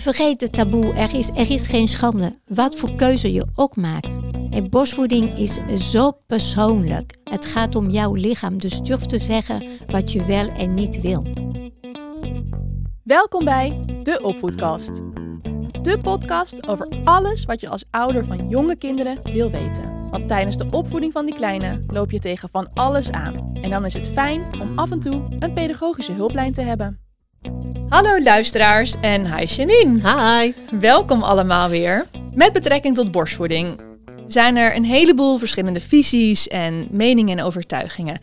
vergeet het taboe, er is, er is geen schande. Wat voor keuze je ook maakt. En borstvoeding is zo persoonlijk. Het gaat om jouw lichaam, dus durf te zeggen wat je wel en niet wil. Welkom bij de Opvoedkast. De podcast over alles wat je als ouder van jonge kinderen wil weten. Want tijdens de opvoeding van die kleine loop je tegen van alles aan. En dan is het fijn om af en toe een pedagogische hulplijn te hebben. Hallo luisteraars en hi Janine. Hi. Welkom allemaal weer. Met betrekking tot borstvoeding zijn er een heleboel verschillende visies en meningen en overtuigingen.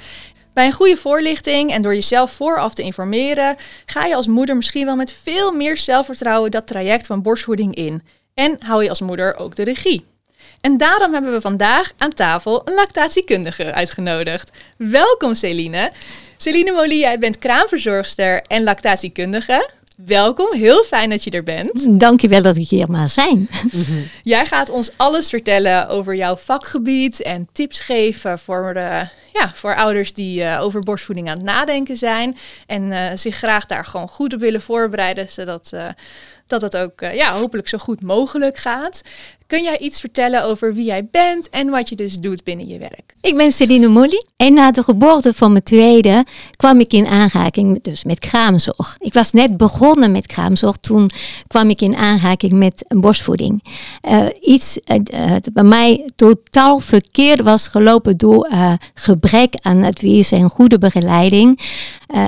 Bij een goede voorlichting en door jezelf vooraf te informeren, ga je als moeder misschien wel met veel meer zelfvertrouwen dat traject van borstvoeding in. En hou je als moeder ook de regie. En daarom hebben we vandaag aan tafel een lactatiekundige uitgenodigd. Welkom Celine. Celine Molie, jij bent kraamverzorgster en lactatiekundige. Welkom, heel fijn dat je er bent. Dankjewel dat ik hier maar zijn. Jij gaat ons alles vertellen over jouw vakgebied en tips geven voor, de, ja, voor ouders die uh, over borstvoeding aan het nadenken zijn. En uh, zich graag daar gewoon goed op willen voorbereiden, zodat uh, dat het ook ja, hopelijk zo goed mogelijk gaat. Kun jij iets vertellen over wie jij bent en wat je dus doet binnen je werk? Ik ben Celine Molly en na de geboorte van mijn tweede kwam ik in aanraking dus met kraamzorg. Ik was net begonnen met kraamzorg, toen kwam ik in aanraking met borstvoeding. Uh, iets uh, bij mij totaal verkeerd was gelopen door gebrek aan advies en goede begeleiding.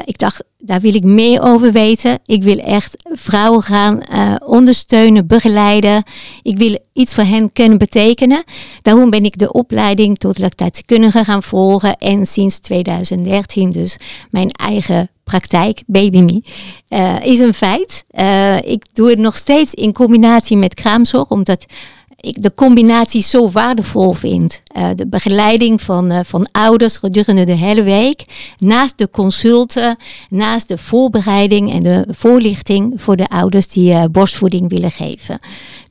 ik dacht, daar wil ik meer over weten. Ik wil echt vrouwen gaan ondersteunen, begeleiden. Ik wil iets voor hen kunnen betekenen. Daarom ben ik de opleiding tot lactatiekundige gaan volgen en sinds 2013 dus mijn eigen praktijk, BabyMe, uh, is een feit. Uh, ik doe het nog steeds in combinatie met kraamzorg, omdat ik de combinatie zo waardevol vind. Uh, de begeleiding van, uh, van ouders gedurende de hele week. Naast de consulten, naast de voorbereiding en de voorlichting voor de ouders die uh, borstvoeding willen geven.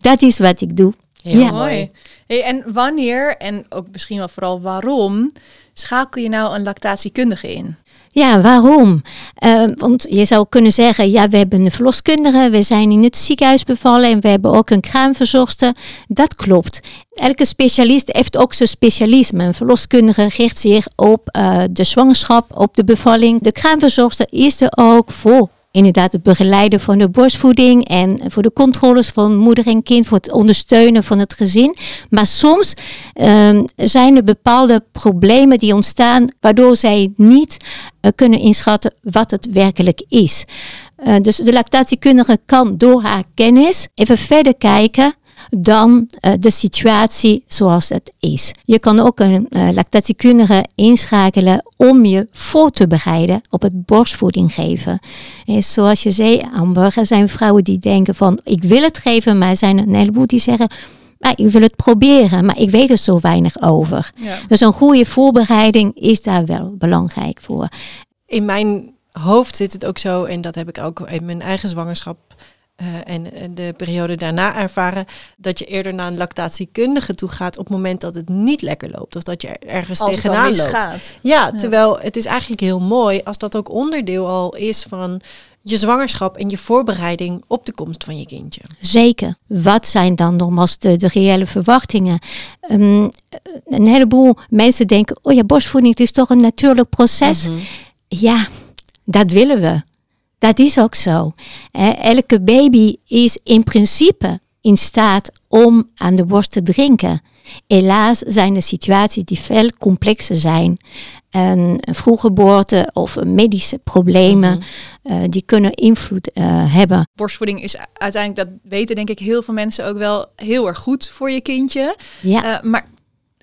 Dat is wat ik doe. Heel ja. mooi. Hey, en wanneer, en ook misschien wel vooral waarom, schakel je nou een lactatiekundige in? Ja, waarom? Uh, want je zou kunnen zeggen, ja, we hebben een verloskundige, we zijn in het ziekenhuis bevallen en we hebben ook een kraamverzorgster. Dat klopt. Elke specialist heeft ook zijn specialisme. Een verloskundige richt zich op uh, de zwangerschap, op de bevalling. De kraamverzorgster is er ook voor inderdaad het begeleiden van de borstvoeding en voor de controles van moeder en kind, voor het ondersteunen van het gezin. Maar soms um, zijn er bepaalde problemen die ontstaan waardoor zij niet uh, kunnen inschatten wat het werkelijk is. Uh, dus de lactatiekundige kan door haar kennis even verder kijken dan uh, de situatie zoals het is. Je kan ook een uh, lactatiekundige inschakelen om je voor te bereiden op het borstvoeding geven. En zoals je zei, Amber, er zijn vrouwen die denken van ik wil het geven, maar er zijn een heleboel die zeggen maar ik wil het proberen, maar ik weet er zo weinig over. Ja. Dus een goede voorbereiding is daar wel belangrijk voor. In mijn hoofd zit het ook zo, en dat heb ik ook in mijn eigen zwangerschap uh, en de periode daarna ervaren dat je eerder naar een lactatiekundige toe gaat op het moment dat het niet lekker loopt of dat je ergens als tegenaan loopt. Ja, ja, terwijl het is eigenlijk heel mooi als dat ook onderdeel al is van je zwangerschap en je voorbereiding op de komst van je kindje. Zeker. Wat zijn dan nogmaals de, de reële verwachtingen? Um, een heleboel mensen denken, oh ja, borstvoeding het is toch een natuurlijk proces. Mm -hmm. Ja, dat willen we. Dat is ook zo. Elke baby is in principe in staat om aan de borst te drinken. Helaas zijn er situaties die veel complexer zijn. Een vroeggeboorte of medische problemen, mm -hmm. uh, die kunnen invloed uh, hebben. Borstvoeding is uiteindelijk, dat weten denk ik heel veel mensen ook wel heel erg goed voor je kindje. Ja. Uh, maar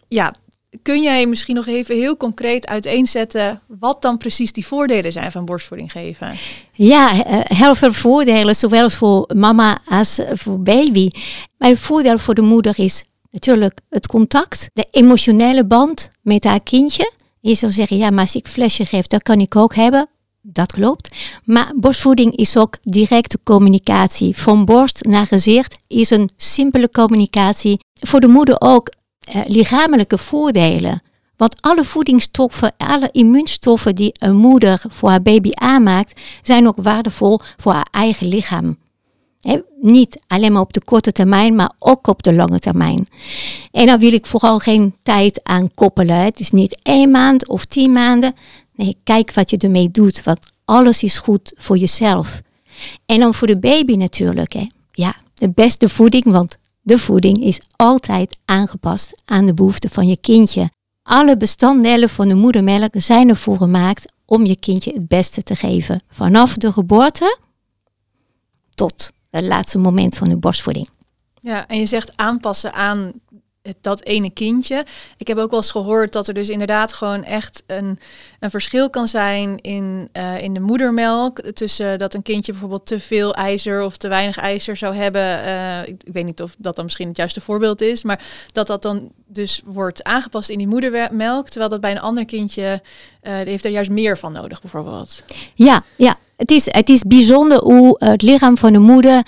ja, kun jij misschien nog even heel concreet uiteenzetten wat dan precies die voordelen zijn van borstvoeding geven? Ja, heel veel voordelen, zowel voor mama als voor baby. Maar het voordeel voor de moeder is natuurlijk het contact, de emotionele band met haar kindje. Je zou zeggen, ja, maar als ik flesje geef, dat kan ik ook hebben. Dat klopt. Maar borstvoeding is ook directe communicatie. Van borst naar gezicht is een simpele communicatie. Voor de moeder ook uh, lichamelijke voordelen. Want alle voedingsstoffen, alle immuunstoffen die een moeder voor haar baby aanmaakt, zijn ook waardevol voor haar eigen lichaam. niet alleen maar op de korte termijn, maar ook op de lange termijn. En dan wil ik vooral geen tijd aan koppelen. Het is niet één maand of tien maanden. Nee, kijk wat je ermee doet, want alles is goed voor jezelf. En dan voor de baby natuurlijk. Ja, de beste voeding, want de voeding is altijd aangepast aan de behoeften van je kindje. Alle bestanddelen van de moedermelk zijn ervoor gemaakt om je kindje het beste te geven. Vanaf de geboorte tot het laatste moment van de borstvoeding. Ja, en je zegt aanpassen aan dat ene kindje. Ik heb ook wel eens gehoord dat er dus inderdaad gewoon echt een, een verschil kan zijn in, uh, in de moedermelk. Tussen dat een kindje bijvoorbeeld te veel ijzer of te weinig ijzer zou hebben. Uh, ik, ik, weet niet of dat dan misschien het juiste voorbeeld is. Maar dat dat dan dus wordt aangepast in die moedermelk. Terwijl dat bij een ander kindje, uh, heeft er juist meer van nodig bijvoorbeeld. Ja, ja. Het is, het is bijzonder hoe het lichaam van de moeder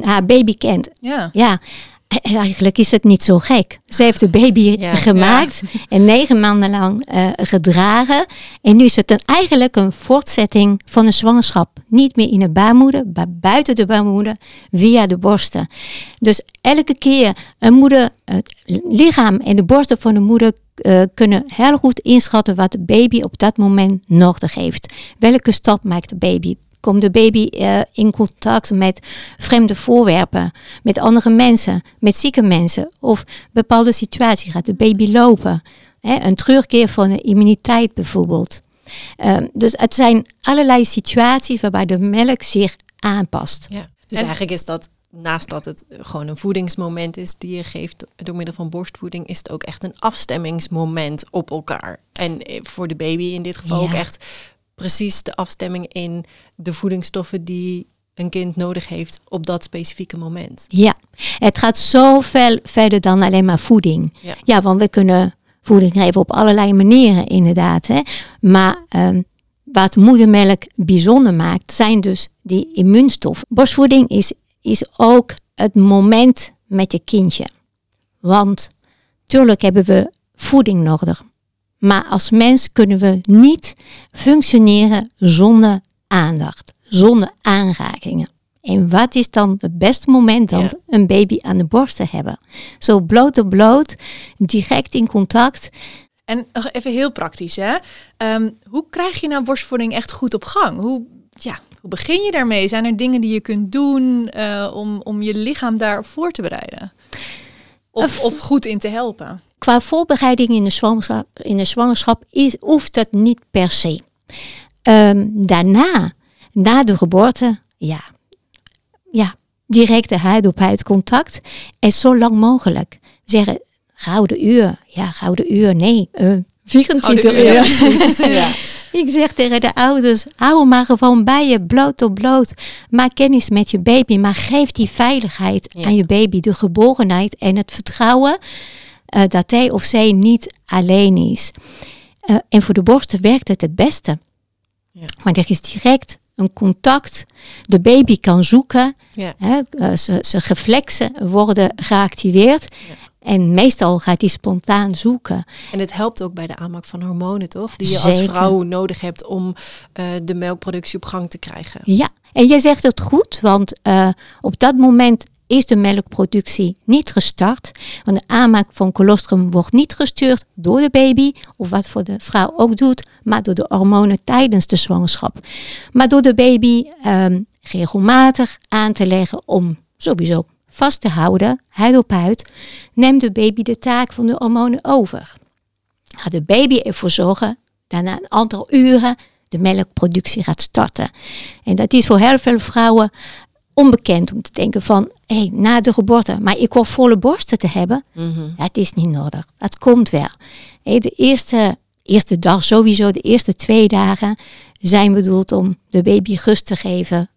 haar baby kent. Ja. ja. Eigenlijk is het niet zo gek. Ze heeft de baby gemaakt en negen maanden lang uh, gedragen. En nu is het een, eigenlijk een voortzetting van een zwangerschap. Niet meer in de baarmoeder, maar buiten de baarmoeder, via de borsten. Dus elke keer een moeder, het lichaam en de borsten van de moeder uh, kunnen heel goed inschatten wat de baby op dat moment nodig heeft. Welke stap maakt de baby? Komt de baby uh, in contact met vreemde voorwerpen, met andere mensen, met zieke mensen of bepaalde situaties? Gaat de baby lopen? Hè? Een terugkeer van de immuniteit bijvoorbeeld. Uh, dus het zijn allerlei situaties waarbij de melk zich aanpast. Ja. Dus en eigenlijk is dat naast dat het gewoon een voedingsmoment is die je geeft door middel van borstvoeding, is het ook echt een afstemmingsmoment op elkaar. En eh, voor de baby in dit geval ja. ook echt precies de afstemming in de voedingsstoffen die een kind nodig heeft op dat specifieke moment. Ja, het gaat zoveel verder dan alleen maar voeding. Ja, ja want we kunnen voeding geven op allerlei manieren inderdaad. Hè. Maar um, wat moedermelk bijzonder maakt, zijn dus die immuunstoffen. Borstvoeding is, is ook het moment met je kindje. Want tuurlijk hebben we voeding nodig. Maar als mens kunnen we niet functioneren zonder aandacht, zonder aanrakingen. En wat is dan het beste moment dan ja. een baby aan de borst te hebben? Zo bloot op bloot, direct in contact. En even heel praktisch, hè? Um, hoe krijg je nou borstvoeding echt goed op gang? Hoe, ja, hoe begin je daarmee? Zijn er dingen die je kunt doen uh, om, om je lichaam daarop voor te bereiden? Of, of goed in te helpen? Qua voorbereiding in de zwangerschap, in de zwangerschap is, hoeft het niet per se. Um, daarna, na de geboorte, ja, ja, directe huid op huid contact en zo lang mogelijk. Zeggen, gouden uur, ja, gouden uur, nee, uh, 24 uur. uur. ja. Ik zeg tegen de ouders, hou maar gewoon bij je, bloot op bloot. Maak kennis met je baby, maar geef die veiligheid ja. aan je baby, de geborenheid en het vertrouwen uh, dat hij of zij niet alleen is. Uh, en voor de borsten werkt het het beste. Ja. Maar er is direct een contact. De baby kan zoeken. Ja. Hè, uh, zijn reflexen worden geactiveerd. Ja. En meestal gaat hij spontaan zoeken. En het helpt ook bij de aanmaak van hormonen, toch? Die je Zeker. als vrouw nodig hebt om uh, de melkproductie op gang te krijgen. Ja, en jij zegt het goed, want uh, op dat moment is de melkproductie niet gestart. Want de aanmaak van colostrum wordt niet gestuurd door de baby, of wat voor de vrouw ook doet, maar door de hormonen tijdens de zwangerschap. Maar door de baby um, regelmatig aan te leggen om sowieso vast te houden, huid op huid, neemt de baby de taak van de hormonen over. Gaat de baby ervoor zorgen dat na een aantal uren de melkproductie gaat starten. En dat is voor heel veel vrouwen onbekend om te denken van, hé, hey, na de geboorte, maar ik hoef volle borsten te hebben. Ja, het is niet nodig. Dat komt wel. Hey, de eerste, eerste dag sowieso, de eerste twee dagen zijn bedoeld om de baby rust te geven,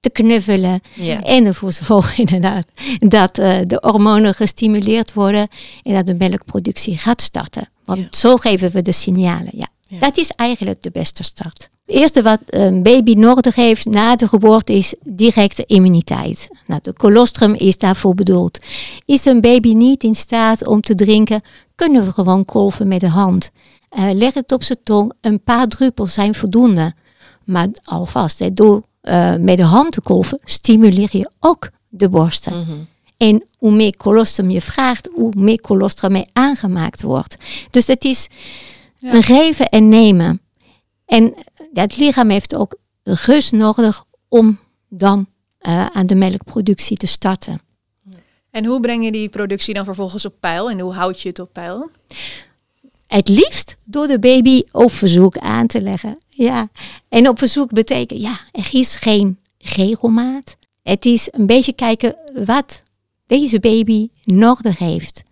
te knuffelen yeah. en ervoor te zorgen inderdaad dat uh, de hormonen gestimuleerd worden en dat de melkproductie gaat starten. Want yeah. zo geven we de signalen, ja. Ja. Dat is eigenlijk de beste start. Het eerste wat een baby nodig heeft na de geboorte is directe immuniteit. Nou, de colostrum is daarvoor bedoeld. Is een baby niet in staat om te drinken, kunnen we gewoon kolven met de hand. Uh, leg het op zijn tong, een paar druppels zijn voldoende. Maar alvast, hè, door uh, met de hand te kolven, stimuleer je ook de borsten. Mhm. En hoe meer colostrum je vraagt, hoe meer colostrum er aangemaakt wordt. Dus het is Ja. een geven en nemen. En het lichaam heeft ook rust nodig om dan eh, aan de melkproductie te starten. En hoe breng je die productie dan vervolgens op peil? En hoe houd je het op peil? Het liefst door de baby op verzoek aan te leggen. Ja. En op verzoek betekent, ja, er is geen regelmaat. Het is een beetje kijken wat deze baby nodig heeft.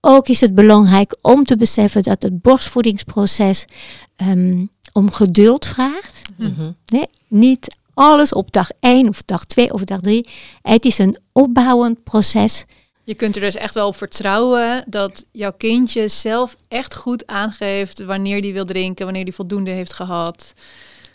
Ook is het belangrijk om te beseffen dat het borstvoedingsproces ehm, om geduld vraagt. Mhm. Nee, niet alles op dag 1 of dag 2 of dag 3. Het is een opbouwend proces. Je kunt er dus echt wel op vertrouwen dat jouw kindje zelf echt goed aangeeft wanneer die wil drinken, wanneer die voldoende heeft gehad.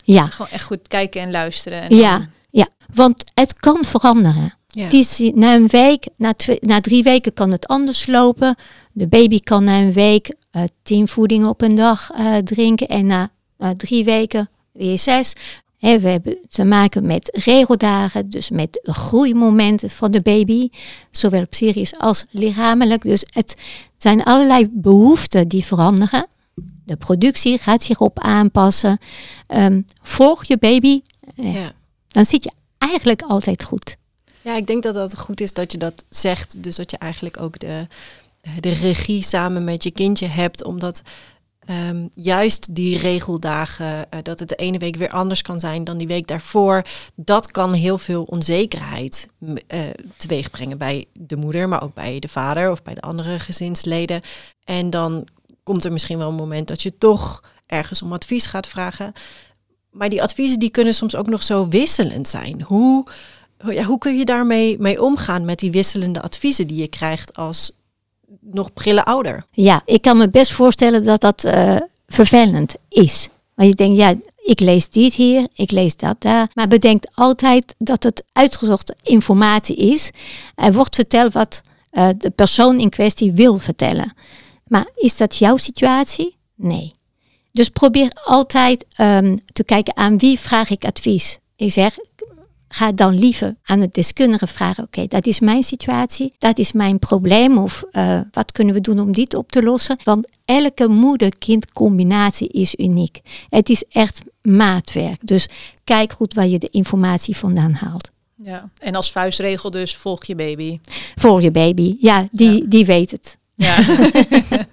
Ja, Gewoon echt goed kijken en luisteren. En ja, dan- ja, want het kan veranderen. Ja. Het is, na een week, na, twee, na drie weken kan het anders lopen. De baby kan na een week eh, tien voedingen op een dag eh, drinken en na drie weken weer zes. Hè, we hebben te maken met regeldagen, dus met groeimomenten van de baby, zowel psychisch als lichamelijk. Dus het zijn allerlei behoeften die veranderen. De productie gaat zich op aanpassen. Ehm, volg je baby, eh, Ja. dan zit je eigenlijk altijd goed. Ja, ik denk dat dat goed is dat je dat zegt. Dus dat je eigenlijk ook de, de regie samen met je kindje hebt. Omdat ehm, juist die regeldagen, eh, dat het de ene week weer anders kan zijn dan die week daarvoor. Dat kan heel veel onzekerheid eh, teweeg brengen bij de moeder, maar ook bij de vader of bij de andere gezinsleden. En dan komt er misschien wel een moment dat je toch ergens om advies gaat vragen. Maar die adviezen die kunnen soms ook nog zo wisselend zijn. Hoe- ja, hoe kun je daarmee mee omgaan met die wisselende adviezen die je krijgt als nog prille ouder? Ja, ik kan me best voorstellen dat dat eh, vervelend is. Want je denkt, ja, ik lees dit hier, ik lees dat daar. Maar bedenk altijd dat het uitgezochte informatie is. Er wordt verteld wat eh, de persoon in kwestie wil vertellen. Maar is dat jouw situatie? Nee. Dus probeer altijd ehm, te kijken aan wie vraag ik advies. Ik zeg, ga dan liever aan het deskundige vragen. Oké, dat is mijn situatie, dat is mijn probleem. Of eh, wat kunnen we doen om dit op te lossen? Want elke moeder-kind combinatie is uniek. Het is echt maatwerk. Dus kijk goed waar je de informatie vandaan haalt. Ja. En als vuistregel dus volg je baby. Voor je baby, ja, die, Ja. die weet het. Ja. Ja.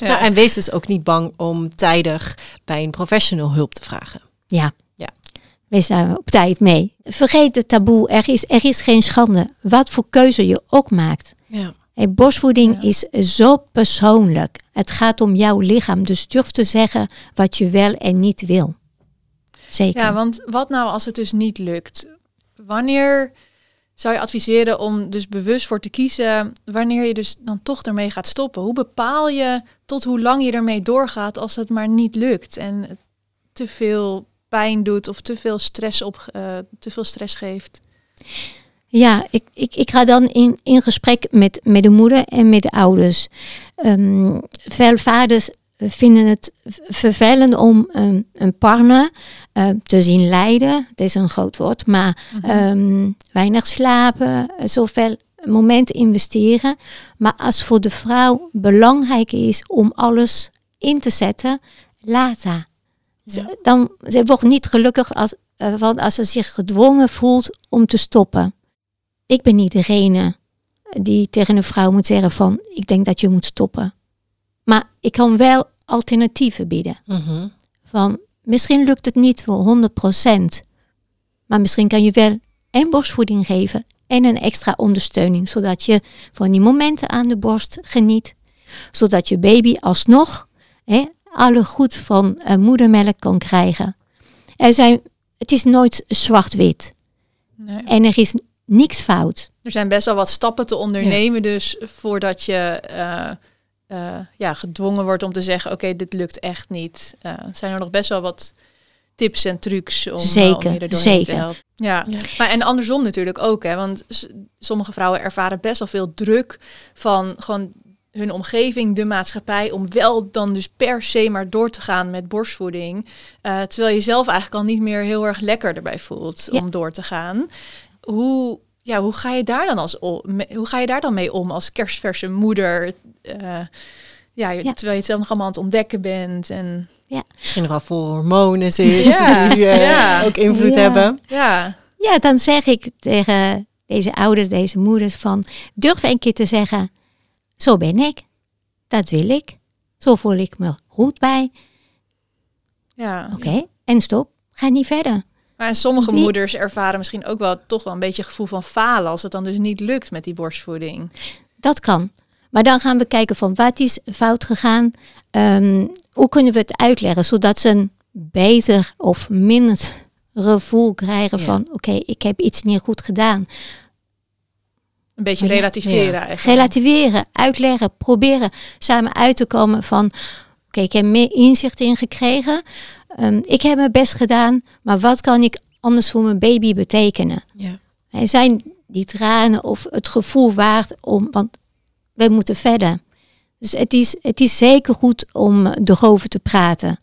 Nou, en wees dus ook niet bang om tijdig bij een professional hulp te vragen. Ja. Wees daar op tijd mee. Vergeet het taboe. Er is, er is geen schande. Wat voor keuze je ook maakt. Ja. Hey, borstvoeding Ja. is zo persoonlijk. Het gaat om jouw lichaam. Dus durf te zeggen wat je wel en niet wil. Zeker. Ja, want wat nou als het dus niet lukt? Wanneer zou je adviseren om dus bewust voor te kiezen wanneer je dus dan toch ermee gaat stoppen? Hoe bepaal je tot hoe lang je ermee doorgaat als het maar niet lukt en te veel pijn doet of te veel stress op eh, te veel stress geeft? Ja, ik, ik, ik ga dan in, in gesprek met, met de moeder en met de ouders. Ehm, veel vaders vinden het vervelend om een, een partner eh, te zien lijden. Het is een groot woord, maar ehm, weinig slapen, zoveel momenten investeren. Maar als voor de vrouw belangrijk is om alles in te zetten, laat haar. Dan, wordt niet gelukkig als, eh, van als ze zich gedwongen voelt om te stoppen. Ik ben niet degene die tegen een vrouw moet zeggen van ik denk dat je moet stoppen. Maar ik kan wel alternatieven bieden. Mhm. Van misschien lukt het niet voor 100%. Maar misschien kan je wel en borstvoeding geven en een extra ondersteuning. Zodat je van die momenten aan de borst geniet. Zodat je baby alsnog hè, alle goed van eh, moedermelk kan krijgen. Er zijn, het is nooit zwart-wit. Nee. En er is niks fout. Er zijn best wel wat stappen te ondernemen, dus voordat je eh, eh, ja, gedwongen wordt om te zeggen: Oké, dit lukt echt niet. Eh, zijn er nog best wel wat tips en trucs om, Zeker, om je er doorheen te zeker. helpen. Ja. Ja. Maar en andersom natuurlijk ook, hè? Want sommige vrouwen ervaren best wel veel druk van gewoon hun omgeving, de maatschappij, om wel dan dus per se maar door te gaan met borstvoeding. Uh, terwijl je zelf eigenlijk al niet meer heel erg lekker erbij voelt om door te gaan. Hoe, ja, hoe ga je daar dan als hoe ga je daar dan mee om als kerstverse moeder? Uh, ja, terwijl je het zelf nog allemaal aan het ontdekken bent en ja. misschien nog wel voor hormonen zit ja. die uh, ja. ook invloed hebben. Ja. ja, dan zeg ik tegen deze ouders, deze moeders van durf een keer te zeggen, zo ben ik, dat wil ik, zo voel ik me goed bij. Ja. Oké, en stop, ga niet verder. Maar sommige moeders ervaren misschien ook wel toch wel een beetje gevoel van falen als het dan dus niet lukt met die borstvoeding. Dat kan. Maar dan gaan we kijken van wat is fout gegaan. Um, hoe kunnen we het uitleggen zodat ze een beter of minder gevoel krijgen van oké, ik heb iets niet goed gedaan. Een beetje relativeren eigenlijk. Relativeren, uitleggen, proberen samen uit te komen van oké, ik heb meer inzicht in gekregen. Um, ik heb mijn best gedaan, maar wat kan ik anders voor mijn baby betekenen? Ja. En zijn die tranen of het gevoel waard om, want we moeten verder. Dus het is, het is zeker goed om erover te praten.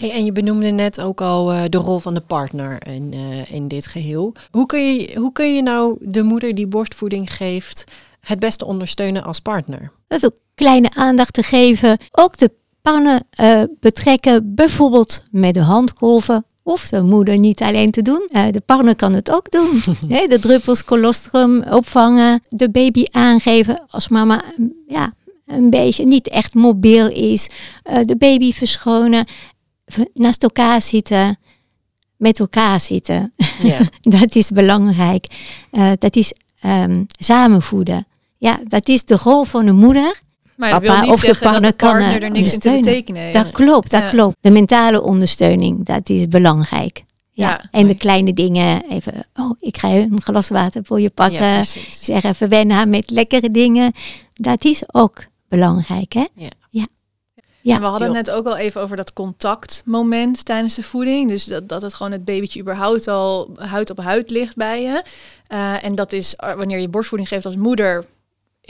Hey, en je benoemde net ook al uh, de rol van de partner in, uh, in dit geheel. Hoe kun, je, hoe kun je nou de moeder die borstvoeding geeft het beste ondersteunen als partner? Dat ook kleine aandacht te geven. Ook de partner uh, betrekken, bijvoorbeeld met de handkolven. Of de moeder niet alleen te doen. de partner kan het ook doen. de druppels colostrum opvangen. De baby aangeven als mama ja, een beetje niet echt mobiel is. De baby verschonen, naast elkaar zitten, met elkaar zitten. Ja. dat is belangrijk. Uh, dat is um, samenvoeden. Ja, dat is de rol van de moeder. Maar dat Papa wil niet of de partner, dat de partner kan er niks in te betekenen. Dat klopt, dat ja. klopt. De mentale ondersteuning, dat is belangrijk. Ja, en de kleine dingen, even, oh, ik ga een glas water voor je pakken. Zeg even wennen met lekkere dingen. Dat is ook belangrijk, hè? Ja. Ja. we hadden het net ook al even over dat contactmoment tijdens de voeding. Dus dat, dat het gewoon het babytje überhaupt al huid op huid ligt bij je. Uh, en dat is eh, wanneer je borstvoeding geeft als moeder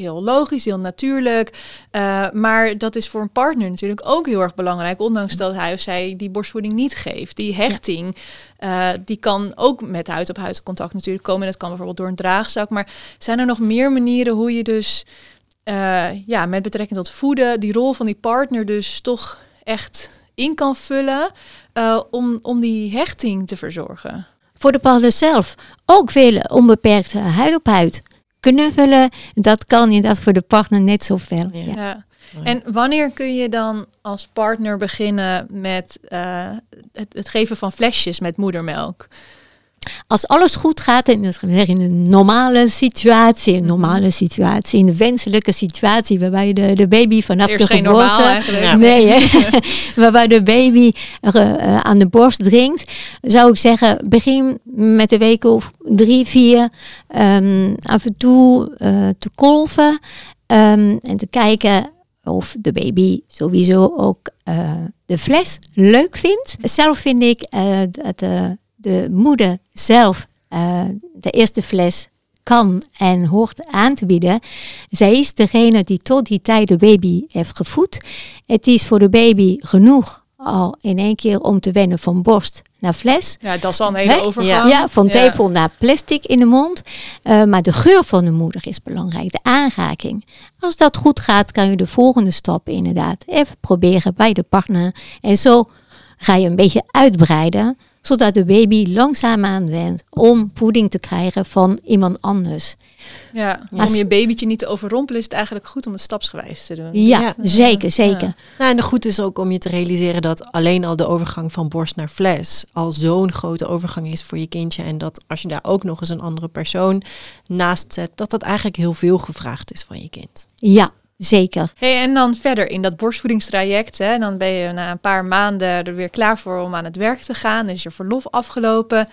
heel logisch, heel natuurlijk. Uh, maar dat is voor een partner natuurlijk ook heel erg belangrijk. Ondanks dat hij of zij die borstvoeding niet geeft. Die hechting, ja. uh, die kan ook met huid op huid contact natuurlijk komen. Dat kan bijvoorbeeld door een draagzak. Maar zijn er nog meer manieren hoe je dus uh, ja, met betrekking tot voeden, die rol van die partner dus toch echt in kan vullen uh, om, om die hechting te verzorgen. Voor de partner zelf ook veel onbeperkte huid op huid. Knuffelen, dat kan je dat voor de partner net zoveel. Ja. ja. En wanneer kun je dan als partner beginnen met uh, het, het geven van flesjes met moedermelk? Als alles goed gaat in, in een normale situatie, een normale situatie, in de wenselijke situatie, waarbij de, de baby vanaf de geboorte, nee, waarbij de baby uh, aan de borst dringt, zou ik zeggen, begin met de week of drie, vier, um, af en toe uh, te kolven um, en te kijken of de baby sowieso ook uh, de fles leuk vindt. Zelf vind ik dat de moeder zelf uh, de eerste fles kan en hoort aan te bieden. Zij is degene die tot die tijd de baby heeft gevoed. Het is voor de baby genoeg al in één keer om te wennen van borst naar fles. Ja, dat is al een hele overgang. Ja, van tepel naar plastic in de mond. Uh, maar de geur van de moeder is belangrijk, de aanraking. Als dat goed gaat, kan je de volgende stap inderdaad even proberen bij de partner. En zo ga je een beetje uitbreiden zodat de baby langzaamaan went om voeding te krijgen van iemand anders. Ja, om je babytje niet te overrompelen is het eigenlijk goed om het stapsgewijs te doen. Ja, zeker, zeker. Ja. Nou, en de goed is ook om je te realiseren dat alleen al de overgang van borst naar fles al zo'n grote overgang is voor je kindje. En dat als je daar ook nog eens een andere persoon naast zet, dat dat eigenlijk heel veel gevraagd is van je kind. Ja, Zeker. Hey, en dan verder in dat borstvoedingstraject, hè, dan ben je na een paar maanden er weer klaar voor om aan het werk te gaan. Dan is je verlof afgelopen.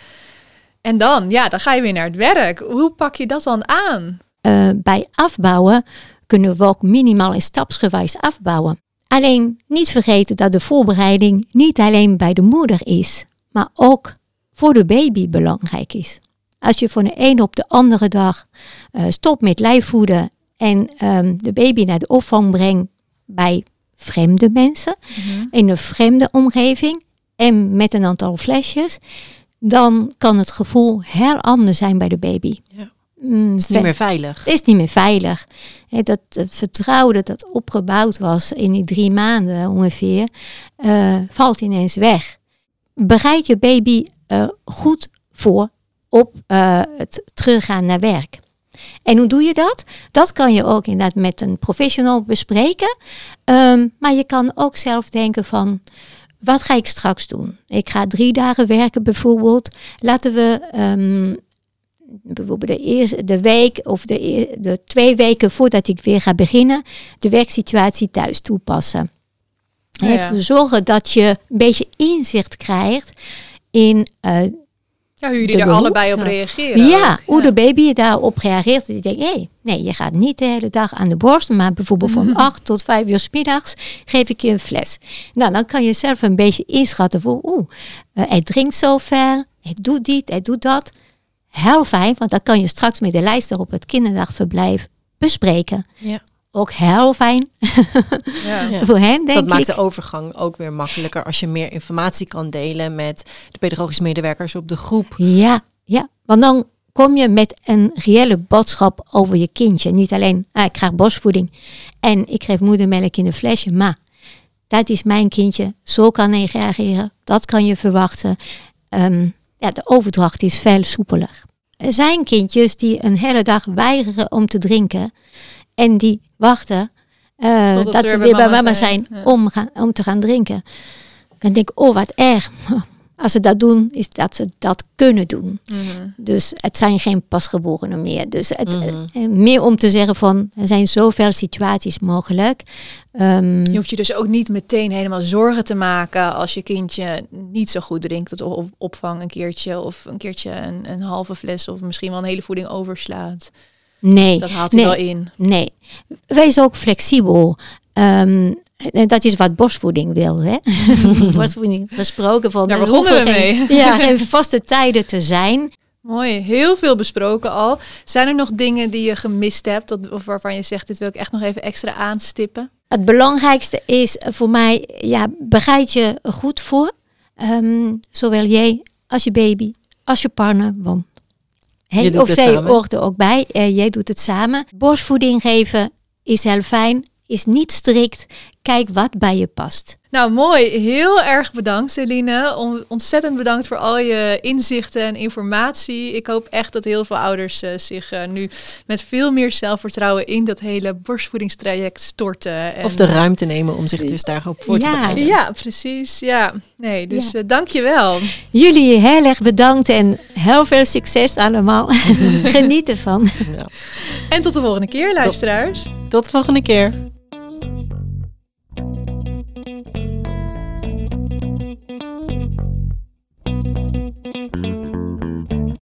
En dan, ja, dan ga je weer naar het werk. Hoe pak je dat dan aan? Uh, bij afbouwen kunnen we ook minimaal en stapsgewijs afbouwen. Alleen niet vergeten dat de voorbereiding niet alleen bij de moeder is, maar ook voor de baby belangrijk is. Als je van de een op de andere dag uh, stopt met lijfvoeden en ehm, de baby naar de opvang brengt bij vreemde mensen, Mhm. in een vreemde omgeving en met een aantal flesjes, dan kan het gevoel heel anders zijn bij de baby. Ja. Mm, Het is niet meer veilig. het is niet meer veilig. Dat vertrouwen dat dat opgebouwd was in die drie maanden ongeveer, eh, valt ineens weg. Bereid je baby eh, goed voor op eh, het teruggaan naar werk. En hoe doe je dat? Dat kan je ook inderdaad met een professional bespreken. Ehm, maar je kan ook zelf denken van, wat ga ik straks doen? Ik ga drie dagen werken bijvoorbeeld. Laten we ehm, bijvoorbeeld de, eerste, de week of de, eer- de twee weken voordat ik weer ga beginnen, de werksituatie thuis toepassen. Ja, ja. Even zorgen dat je een beetje inzicht krijgt in eh, Ja, hoe jullie daar allebei op reageren. ja, ook. hoe de baby daarop reageert. Je denkt, hé, nee, je gaat niet de hele dag aan de borst, maar bijvoorbeeld van 8 tot 5 uur 's middags geef ik je een fles. Nou, dan kan je zelf een beetje inschatten voor, oeh, eh, hij drinkt zoveel, hij doet dit, hij doet dat. Heel fijn, want dan kan je straks met de lijster op het kinderdagverblijf bespreken. Ja. Ook heel fijn Ja. Voor hen, denk dat maakt ik. de overgang ook weer makkelijker als je meer informatie kan delen met de pedagogische medewerkers op de groep. Ja, ja, want dan kom je met een reële boodschap over je kindje. Niet alleen, ah, ik krijg borstvoeding en ik geef moedermelk in een flesje, maar dat is mijn kindje. Zo kan hij reageren, dat kan je verwachten. Ehm, ja, de overdracht is veel soepeler. Er zijn kindjes die een hele dag weigeren om te drinken en die wachten eh, Totdat dat ze weer bij mama zijn, Ja. om, gaan, om te gaan drinken. Dan denk ik, oh wat erg. Als ze dat doen, is dat ze dat kunnen doen. Mhm. Dus het zijn geen pasgeborenen meer. Dus het, Mhm. eh, meer om te zeggen van, er zijn zoveel situaties mogelijk. Ehm, Je hoeft je dus ook niet meteen helemaal zorgen te maken als je kindje niet zo goed drinkt op opvang een keertje of een keertje een, een halve fles of misschien wel een hele voeding overslaat. Nee, Dat haalt hij Nee. wel in. nee. Wees ook flexibel. Ehm, en dat is wat borstvoeding wil. Hè? borstvoeding gesproken van. Daar begonnen we geen- mee. Ja, geen vaste tijden te zijn. Mooi, heel veel besproken al. Zijn er nog dingen die je gemist hebt of- waarvan je zegt dit wil ik echt nog even extra aanstippen? Het belangrijkste is voor mij, ja, bereid je goed voor. Ehm, zowel jij als je baby, als je partner. Want hij of zij hoort er ook bij. Eh, jij doet het samen. Borstvoeding geven is heel fijn, is niet strikt. Kijk wat bij je past. Nou, mooi. Heel erg bedankt, Celine. On- ontzettend bedankt voor al je inzichten en informatie. Ik hoop echt dat heel veel ouders eh, zich eh, nu met veel meer zelfvertrouwen in dat hele borstvoedingstraject storten. En, Of de eh, ruimte nemen om zich dus daarop voor te Ja. bereiden. Ja, precies. Ja, nee, dus Ja. dank je wel. Jullie heel erg bedankt en heel veel succes allemaal. Geniet ervan. Ja. En tot de volgende keer, luisteraars. Tot de volgende keer.